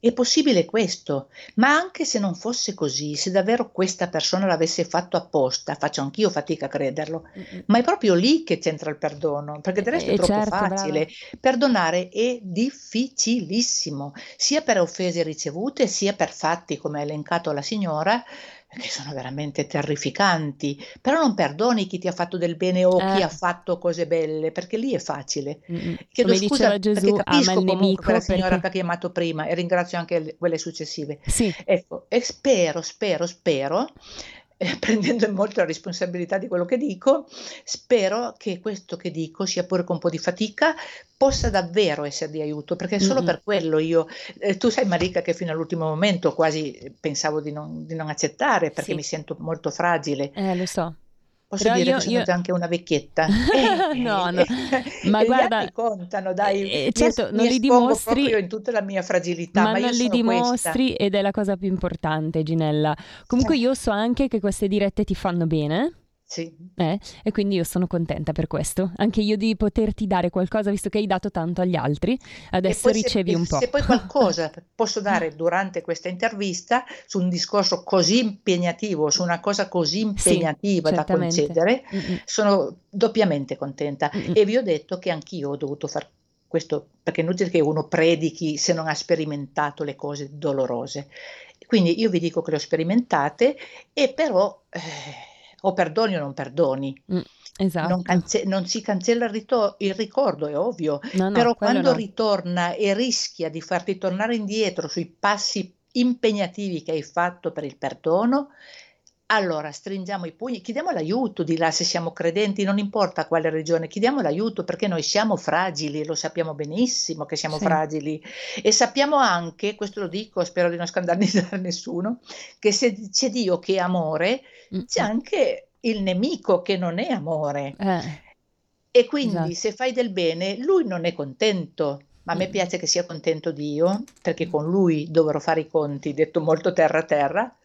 è possibile questo, ma anche se non fosse così, se davvero questa persona l'avesse fatto apposta, faccio anch'io fatica a crederlo, ma è proprio lì che c'entra il perdono, perché del resto Eh, è troppo certo, facile. Perdonare è difficilissimo, sia per offese ricevute, sia per fatti come ha elencato la signora, che sono veramente terrificanti. Però non perdoni chi ti ha fatto del bene o chi Eh. ha fatto cose belle, perché lì è facile. Mm-mm. Chiedo Come scusa Gesù, perché capisco ama il comunque nemico signora perché- che ha chiamato prima e ringrazio anche le- quelle successive. Sì. Ecco, e spero, spero, spero, eh, prendendo molto la responsabilità di quello che dico, spero che questo che dico, sia pure con un po' di fatica, possa davvero essere di aiuto, perché solo Mm-mm. per quello io, eh, tu sai Marica che fino all'ultimo momento quasi pensavo di non, di non accettare perché Sì. mi sento molto fragile. Eh, lo so. Posso Però dire io- che sono io- anche una vecchietta. No, no. Ma gli guarda- anni contano, dai. Eh, Mi certo, es- non mi li dimostri- proprio in tutta la mia fragilità, ma ma, non li sono questa. dimostri ed è la cosa più importante, Ginella. Comunque Sì. io so anche che queste dirette ti fanno bene. Sì. eh, e quindi io sono contenta per questo. Anche io di poterti dare qualcosa, visto che hai dato tanto agli altri, adesso se- ricevi e un po'. Se poi qualcosa posso dare durante questa intervista su un discorso così impegnativo, su una cosa così impegnativa da certamente. concedere, Mm-mm. sono doppiamente contenta Mm-mm. e vi ho detto che anch'io ho dovuto far questo perché è inutile che uno predichi se non ha sperimentato le cose dolorose. Quindi io vi dico che le ho sperimentate e però eh, o perdoni o non perdoni. Mm, esatto. Non, canze- non, si cancella il, rito- il, ricordo, è ovvio, no, no, però quando no. ritorna e rischia di farti tornare indietro sui passi impegnativi che hai fatto per il perdono, allora stringiamo i pugni, chiediamo l'aiuto di là se siamo credenti, non importa quale religione, chiediamo l'aiuto perché noi siamo fragili, lo sappiamo benissimo che siamo Sì. fragili e sappiamo anche, questo lo dico, spero di non scandalizzare nessuno, che se c'è Dio che è amore, Mm, c'è anche il nemico che non è amore. eh, E quindi Esatto. se fai del bene, lui non è contento. Ma a me Mm. piace che sia contento Dio, perché con lui dovrò fare i conti, detto molto terra a terra,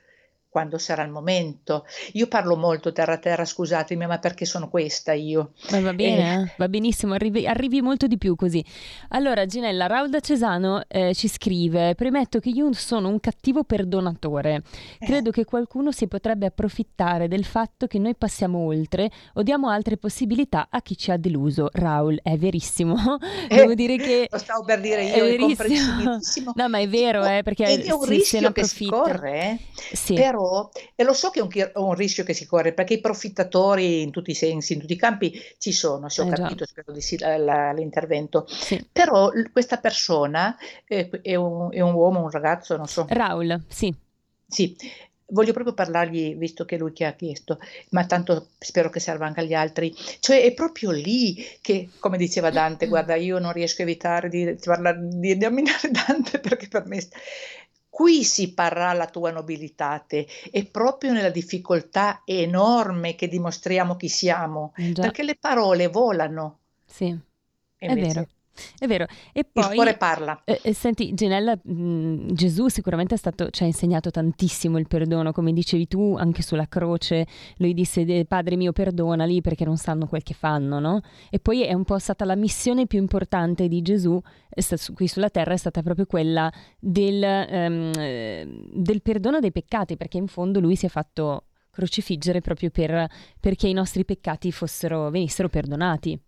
quando sarà il momento. Io parlo molto terra a terra, scusatemi, ma perché sono questa io? ma va bene, eh, va benissimo, arrivi, arrivi molto di più così. Allora, Ginella, Raul da Cesano eh, ci scrive: Premetto che io sono un cattivo perdonatore. Eh. Credo che qualcuno si potrebbe approfittare del fatto che noi passiamo oltre o diamo altre possibilità a chi ci ha deluso. Raul, è verissimo. Devo Eh, dire che Lo stavo per dire io, è verissimo. No, ma è vero, eh, perché è un si- se ne rischio che si corre, eh. Sì. però, e lo so che è un, un rischio che si corre, perché i profittatori in tutti i sensi, in tutti i campi ci sono, se ho Eh già. capito, spero di sì la- la- l'intervento. Sì. Però l- questa persona eh, è, un, è un uomo, un ragazzo, non so. Raul, sì. Sì, voglio proprio parlargli, visto che è lui che ha chiesto, ma tanto spero che serva anche agli altri. Cioè è proprio lì che, come diceva Dante, guarda, io non riesco a evitare di, parlare, di nominare Dante perché per me... Qui si parrà la tua nobilitate, è proprio nella difficoltà enorme che dimostriamo chi siamo, già. perché le parole volano. Sì, E è vero, è vero. E Il poi, cuore parla. eh, eh, senti, Ginella, mh, Gesù sicuramente è stato, ci ha insegnato tantissimo il perdono, come dicevi tu, anche sulla croce, lui disse, "Eh, Padre mio, perdonali perché non sanno quel che fanno, no? E poi è un po' stata la missione più importante di Gesù è sta- su- qui sulla terra, è stata proprio quella del, ehm, eh, del perdono dei peccati, perché in fondo lui si è fatto crocifiggere proprio per, perché i nostri peccati fossero, venissero perdonati.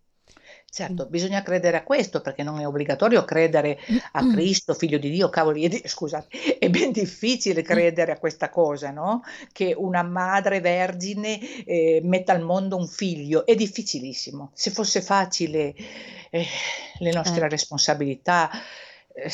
Certo, bisogna credere a questo perché non è obbligatorio credere a Cristo, figlio di Dio, cavoli, scusate, è ben difficile credere a questa cosa, no? Che una madre vergine eh, metta al mondo un figlio, è difficilissimo. Se fosse facile, eh, le nostre Eh. responsabilità eh,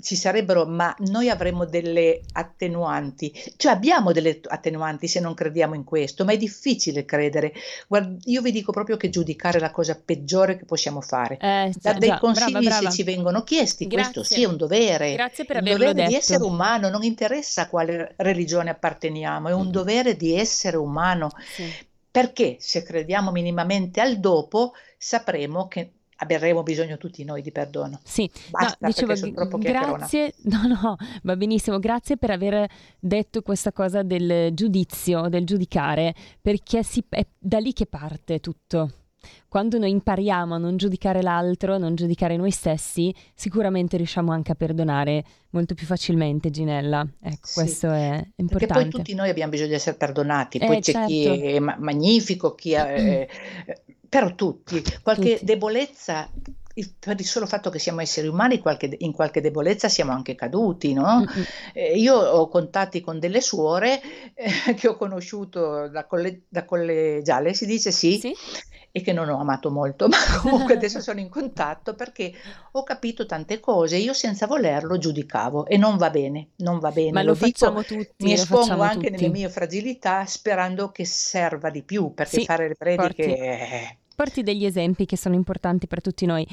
ci sarebbero, ma noi avremmo delle attenuanti, cioè abbiamo delle attenuanti se non crediamo in questo, ma è difficile credere. Guarda, io vi dico proprio che giudicare è la cosa peggiore che possiamo fare. Eh, Da dei già, consigli brava, brava. se ci vengono chiesti, questo Grazie. sì è un dovere. Grazie per averlo dovere di detto. essere umano, non interessa a quale religione apparteniamo, è un dovere di essere umano. Sì. Perché se crediamo minimamente al dopo, sapremo che avremo bisogno tutti noi di perdono. Sì, Basta, no, dicevo, perché chiacchierona. grazie, no, no, va benissimo, grazie per aver detto questa cosa del giudizio, del giudicare, perché si- è da lì che parte tutto. Quando noi impariamo a non giudicare l'altro, a non giudicare noi stessi, sicuramente riusciamo anche a perdonare molto più facilmente, Ginella. Ecco, Sì. questo è Perché importante. poi tutti noi abbiamo bisogno di essere perdonati, poi Eh, c'è chi certo. è ma- magnifico, chi è... però tutti, qualche Tutti. debolezza, il- per il solo fatto che siamo esseri umani, qualche- in qualche debolezza siamo anche caduti, no? Mm-mm. Eh, io ho contatti con delle suore eh, che ho conosciuto da, colle- da collegiale, si dice sì, Sì? e che non ho amato molto, ma comunque adesso sono in contatto perché ho capito tante cose, io senza volerlo giudicavo e non va bene, non va bene, Ma lo, dico, facciamo tutti, mi lo espongo anche tutti. nelle mie fragilità sperando che serva di più perché Sì, fare le prediche porti- porti degli esempi che sono importanti per tutti noi.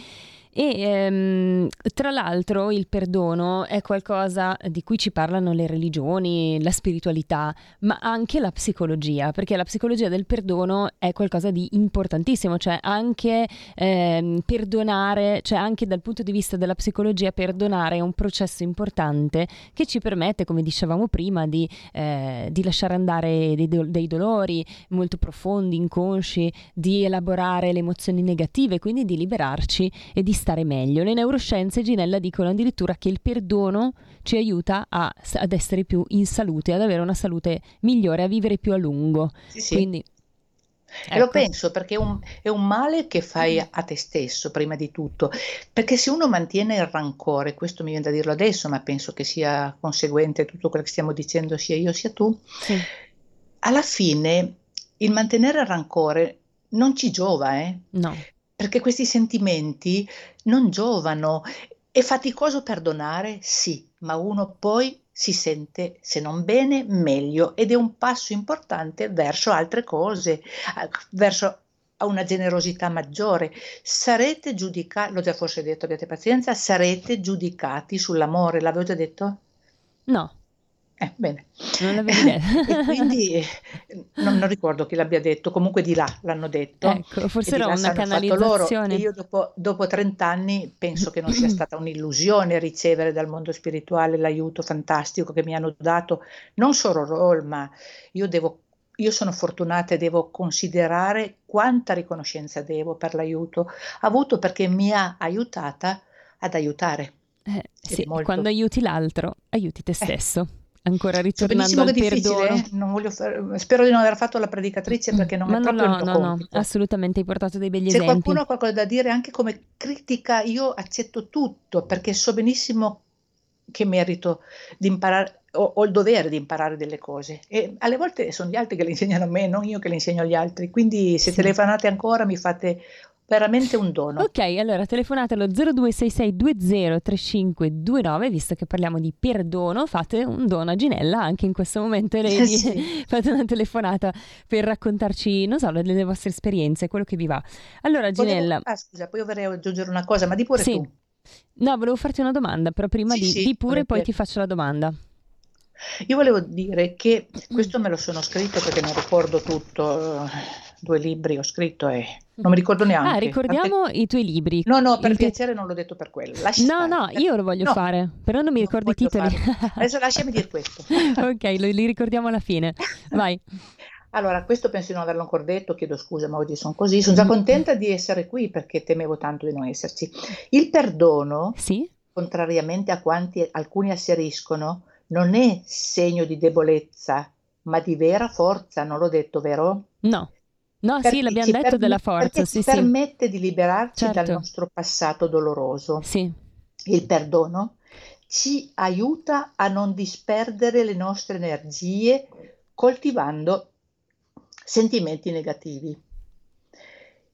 E ehm, tra l'altro il perdono è qualcosa di cui ci parlano le religioni, la spiritualità, ma anche la psicologia, perché la psicologia del perdono è qualcosa di importantissimo, cioè anche ehm, perdonare, cioè anche dal punto di vista della psicologia perdonare è un processo importante che ci permette, come dicevamo prima, di, eh, di lasciare andare dei, do- dei dolori molto profondi, inconsci, di elaborare le emozioni negative, quindi di liberarci e di stare meglio. Le neuroscienze, Ginella, dicono addirittura che il perdono ci aiuta a- ad essere più in salute, ad avere una salute migliore, a vivere più a lungo. sì, sì. Quindi E lo penso perché è un, è un, male che fai a te stesso, prima di tutto. Perché se uno mantiene il rancore, questo mi viene da dirlo adesso, ma penso che sia conseguente a tutto quello che stiamo dicendo, sia io sia tu, sì. alla fine il mantenere il rancore non ci giova, eh? No. Perché questi sentimenti non giovano. È faticoso perdonare? Sì, ma uno poi si sente, se non bene, meglio ed è un passo importante verso altre cose, verso una generosità maggiore. Sarete giudicati, l'ho già forse detto, abbiate pazienza, sarete giudicati sull'amore, l'avevo già detto? No. Eh, bene. Non l'avevi detto. quindi eh, non, non, ricordo chi l'abbia detto, comunque di là l'hanno detto. Ecco, forse era una canalizzazione. io dopo, dopo 30 anni penso che non sia stata un'illusione ricevere dal mondo spirituale l'aiuto fantastico che mi hanno dato, non solo Roll, ma io devo io sono fortunata e devo considerare quanta riconoscenza devo per l'aiuto avuto perché mi ha aiutata ad aiutare. Eh, sì, quando aiuti l'altro, aiuti te eh. stesso. Eh ancora ritornando al perdono. Eh? Fare, spero di non aver fatto la predicatrice mm, perché non Ma è proprio no, il no, no, assolutamente hai portato dei begli Se esempi. Se qualcuno ha qualcosa da dire anche come critica, io accetto tutto perché so benissimo che merito di imparare ho, ho il dovere di imparare delle cose e alle volte sono gli altri che le insegnano a me, non io che le insegno agli altri. Quindi se sì. telefonate ancora mi fate veramente un dono. Ok, allora telefonate allo 0266203529, visto che parliamo di perdono, fate un dono a Ginella anche in questo momento, lei sì. fate una telefonata per raccontarci, non so, delle vostre esperienze, quello che vi va. Allora Ginella... Volevo... Ah scusa, poi io vorrei aggiungere una cosa, ma di pure sì. tu. No, volevo farti una domanda, però prima sì, di, sì, di pure poi ti faccio la domanda. Io volevo dire che questo me lo sono scritto perché non ricordo tutto due libri ho scritto e non mi ricordo neanche. Ah, ricordiamo Tante... i tuoi libri. No, no, per il piacere non l'ho detto per quello. Lasci no, no, io lo voglio no. fare, però non mi non ricordo i titoli. Adesso lasciami dire questo. ok, lo, li ricordiamo alla fine. Vai. Allora, questo penso di non averlo ancora detto, chiedo scusa, ma oggi sono così. Sono già contenta di essere qui perché temevo tanto di non esserci. Il perdono, sì? contrariamente a quanti alcuni asseriscono, non è segno di debolezza, ma di vera forza, non l'ho detto, vero? No. No, sì, l'abbiamo detto perm- della forza. Sì, ci sì. permette di liberarci certo. dal nostro passato doloroso. Sì. Il perdono ci aiuta a non disperdere le nostre energie coltivando sentimenti negativi.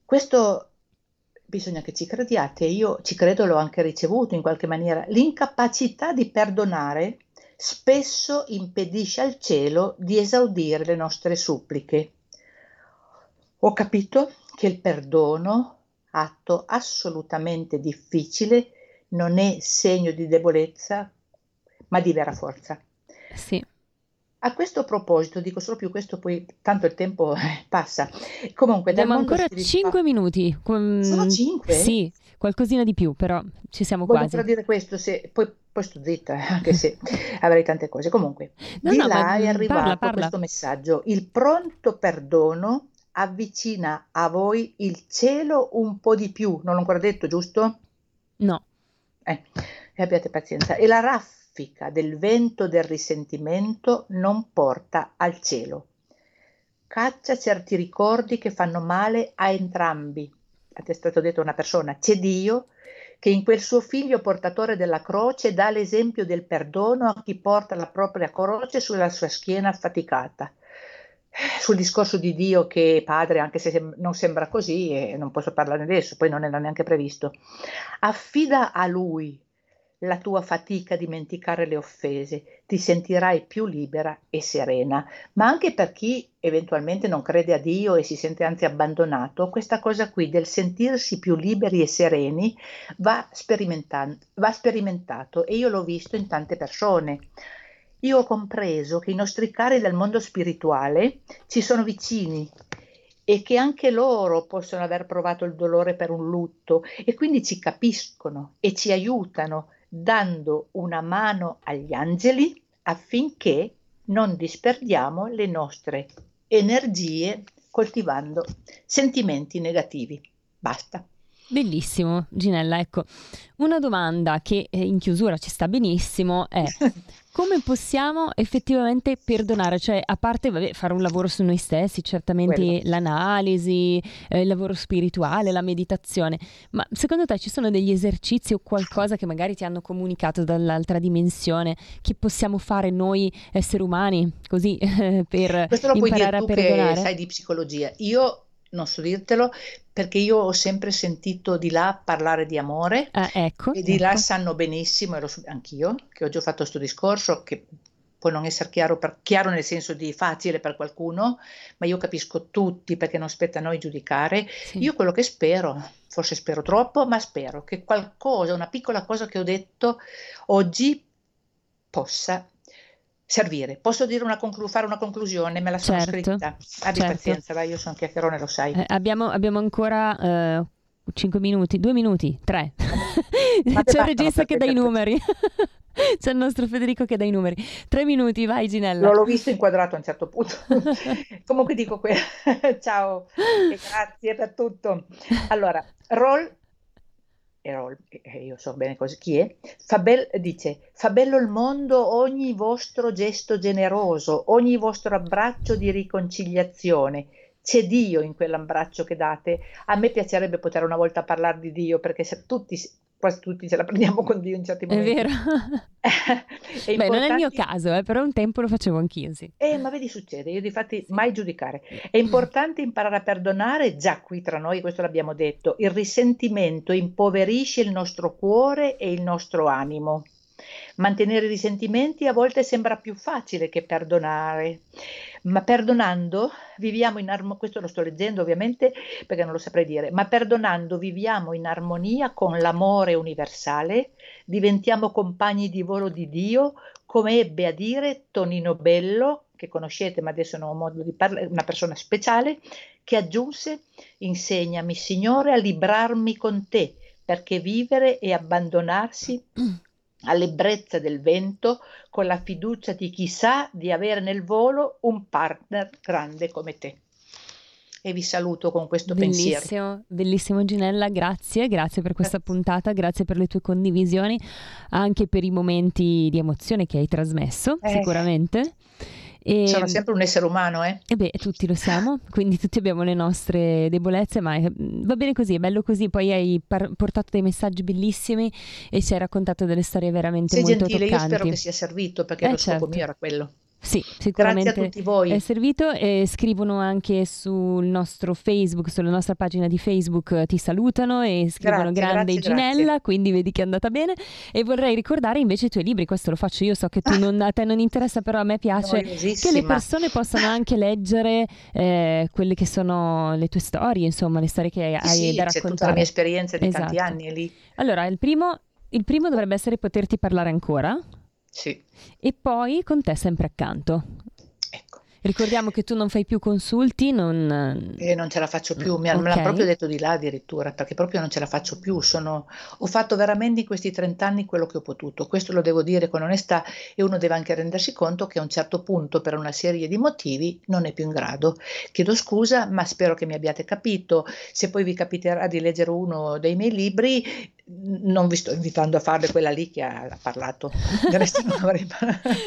Questo bisogna che ci crediate, io ci credo, l'ho anche ricevuto in qualche maniera. L'incapacità di perdonare spesso impedisce al cielo di esaudire le nostre suppliche. Ho capito che il perdono, atto assolutamente difficile, non è segno di debolezza, ma di vera forza. Sì. A questo proposito, dico solo più questo, poi tanto il tempo passa. Comunque, abbiamo ancora spirituale... 5 minuti. Com... Sono 5? Sì, qualcosina di più, però ci siamo Voglio quasi. Voglio dire questo, se... poi, poi sto zitta, anche se avrei tante cose. Comunque, no, di no, là è arrivato parla, parla. questo messaggio. Il pronto perdono avvicina a voi il cielo un po' di più. Non l'ho ancora detto, giusto? No. Eh, abbiate pazienza. E la raffica del vento del risentimento non porta al cielo. Caccia certi ricordi che fanno male a entrambi. È stato detto una persona, c'è Dio che in quel suo figlio portatore della croce dà l'esempio del perdono a chi porta la propria croce sulla sua schiena affaticata sul discorso di Dio che è padre, anche se non sembra così, e non posso parlare adesso, poi non era neanche previsto, affida a Lui la tua fatica a dimenticare le offese, ti sentirai più libera e serena. Ma anche per chi eventualmente non crede a Dio e si sente anzi abbandonato, questa cosa qui del sentirsi più liberi e sereni va, va sperimentato e io l'ho visto in tante persone io ho compreso che i nostri cari del mondo spirituale ci sono vicini e che anche loro possono aver provato il dolore per un lutto e quindi ci capiscono e ci aiutano dando una mano agli angeli affinché non disperdiamo le nostre energie coltivando sentimenti negativi. Basta. Bellissimo, Ginella. Ecco, una domanda che eh, in chiusura ci sta benissimo è come possiamo effettivamente perdonare? Cioè, a parte vabbè, fare un lavoro su noi stessi, certamente Quello. l'analisi, eh, il lavoro spirituale, la meditazione, ma secondo te ci sono degli esercizi o qualcosa che magari ti hanno comunicato dall'altra dimensione che possiamo fare noi esseri umani così eh, per Questo lo puoi dire imparare a tu che sai di psicologia. Io non so dirtelo perché io ho sempre sentito di là parlare di amore Ah, ecco, e di là ecco. sanno benissimo, e lo so anch'io, che oggi ho fatto questo discorso che può non essere chiaro, per- chiaro nel senso di facile per qualcuno, ma io capisco tutti perché non spetta a noi giudicare. Sì. Io quello che spero, forse spero troppo, ma spero che qualcosa, una piccola cosa che ho detto oggi possa servire. Posso dire una conclu- fare una conclusione? Me la sono Certo, scritta. Abbi certo. pazienza, vai, io sono chiacchierone, lo sai. Eh, abbiamo, abbiamo ancora eh, 5 minuti, 2 minuti, 3. C'è il regista che dà i numeri. C'è il nostro Federico che dà i numeri. 3 minuti, vai Ginella. L'ho, l'ho visto inquadrato a un certo punto. Comunque dico que- ciao e grazie per tutto. Allora, Roll, e eh, io so bene cosa, chi è, fa bel- dice, fa bello il mondo ogni vostro gesto generoso, ogni vostro abbraccio di riconciliazione. C'è Dio in quell'abbraccio che date. A me piacerebbe poter una volta parlare di Dio perché se tutti, quasi tutti ce la prendiamo con Dio in certi È momenti. vero. È Beh, non è il mio caso, eh, però un tempo lo facevo anch'io, sì. eh, ma vedi, succede, io difatti mai giudicare. È importante imparare a perdonare, già qui tra noi, questo l'abbiamo detto, il risentimento impoverisce il nostro cuore e il nostro animo. Mantenere i risentimenti a volte sembra più facile che perdonare, ma perdonando viviamo in armonia, questo lo sto leggendo ovviamente perché non lo saprei dire, ma perdonando viviamo in armonia con l'amore universale, diventiamo compagni di volo di Dio, come ebbe a dire Tonino Bello, che conoscete ma adesso non ho modo di parlare, una persona speciale, che aggiunse, insegnami Signore a librarmi con te, perché vivere e abbandonarsi all'ebbrezza del vento con la fiducia di chi sa di avere nel volo un partner grande come te. E vi saluto con questo pensiero. Bellissimo, bellissimo Ginella, grazie, grazie per questa puntata, grazie per le tue condivisioni, anche per i momenti di emozione che hai trasmesso, Eh. sicuramente. E, Sono sempre un essere umano, eh? e beh, tutti lo siamo, quindi tutti abbiamo le nostre debolezze, ma è- va bene così, è bello così. Poi hai par- portato dei messaggi bellissimi e ci hai raccontato delle storie veramente Sei molto gentile, io toccanti. spero che sia servito perché Eh, lo scopo certo. mio era quello. Sì, sicuramente Grazie a tutti voi. è servito e scrivono anche sul nostro Facebook, sulla nostra pagina di Facebook, eh, ti salutano e scrivono Grazie, grande grazie, Ginella, grazie. quindi vedi che è andata bene e vorrei ricordare invece i tuoi libri, questo lo faccio io, so che tu non, a te non interessa, però a me piace che le persone possano anche leggere eh, quelle che sono le tue storie, insomma, le storie che hai Sì, da c'è raccontare. tutta la mia esperienza di tanti Esatto. anni è lì. Allora, il primo, il primo dovrebbe essere poterti parlare ancora Sì. e poi con te sempre accanto. Ecco. Ricordiamo che tu non fai più consulti, non... E non ce la faccio più, mi hanno- me l'ha proprio detto di là addirittura, perché proprio non ce la faccio più. Sono- ho fatto veramente in questi 30 anni quello che ho potuto. Questo lo devo dire con onestà e uno deve anche rendersi conto che a un certo punto, per una serie di motivi, non è più in grado. Chiedo scusa, ma spero che mi abbiate capito. Se poi vi capiterà di leggere uno dei miei libri, non vi sto invitando a farle quella lì che ha, parlato. Del resto non avrei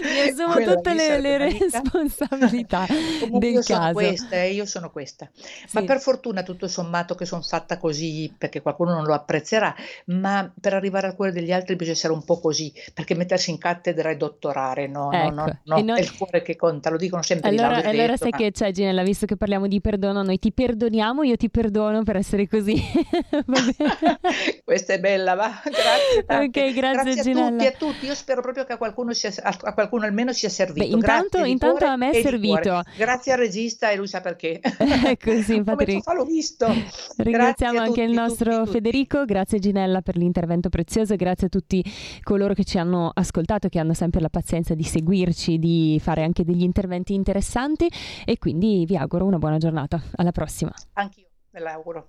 Mi assumo Quella tutte le, le responsabilità Comunque del io sono caso. questa, eh, io sono questa. Ma Sì. per fortuna tutto sommato che sono fatta così, perché qualcuno non lo apprezzerà, ma per arrivare al cuore degli altri bisogna essere un po' così, perché mettersi in cattedra e dottorare, no, no, no, Ecco, no, e noi- è il cuore che conta, lo dicono sempre di Allora, l'ho allora detto, sai ma- che c'è Ginella, visto che parliamo di perdono, noi ti perdoniamo, io ti perdono per essere così. Questa è bella, va? Grazie tante. Ok, grazie, a Ginella. tutti, a tutti. Io spero proprio che a qualcuno, sia, a qualcuno almeno sia servito. Beh, intanto- Grazie intanto a me è servito. Grazie al regista e lui sa perché. Ecco, sì, infatti Come l'ho visto. Ringraziamo Grazie anche il tutti, nostro tutti, tutti. Federico, grazie Ginella per l'intervento prezioso grazie a tutti coloro che ci hanno ascoltato, che hanno sempre la pazienza di seguirci, di fare anche degli interventi interessanti e quindi vi auguro una buona giornata. Alla prossima. Anch'io me l'auguro.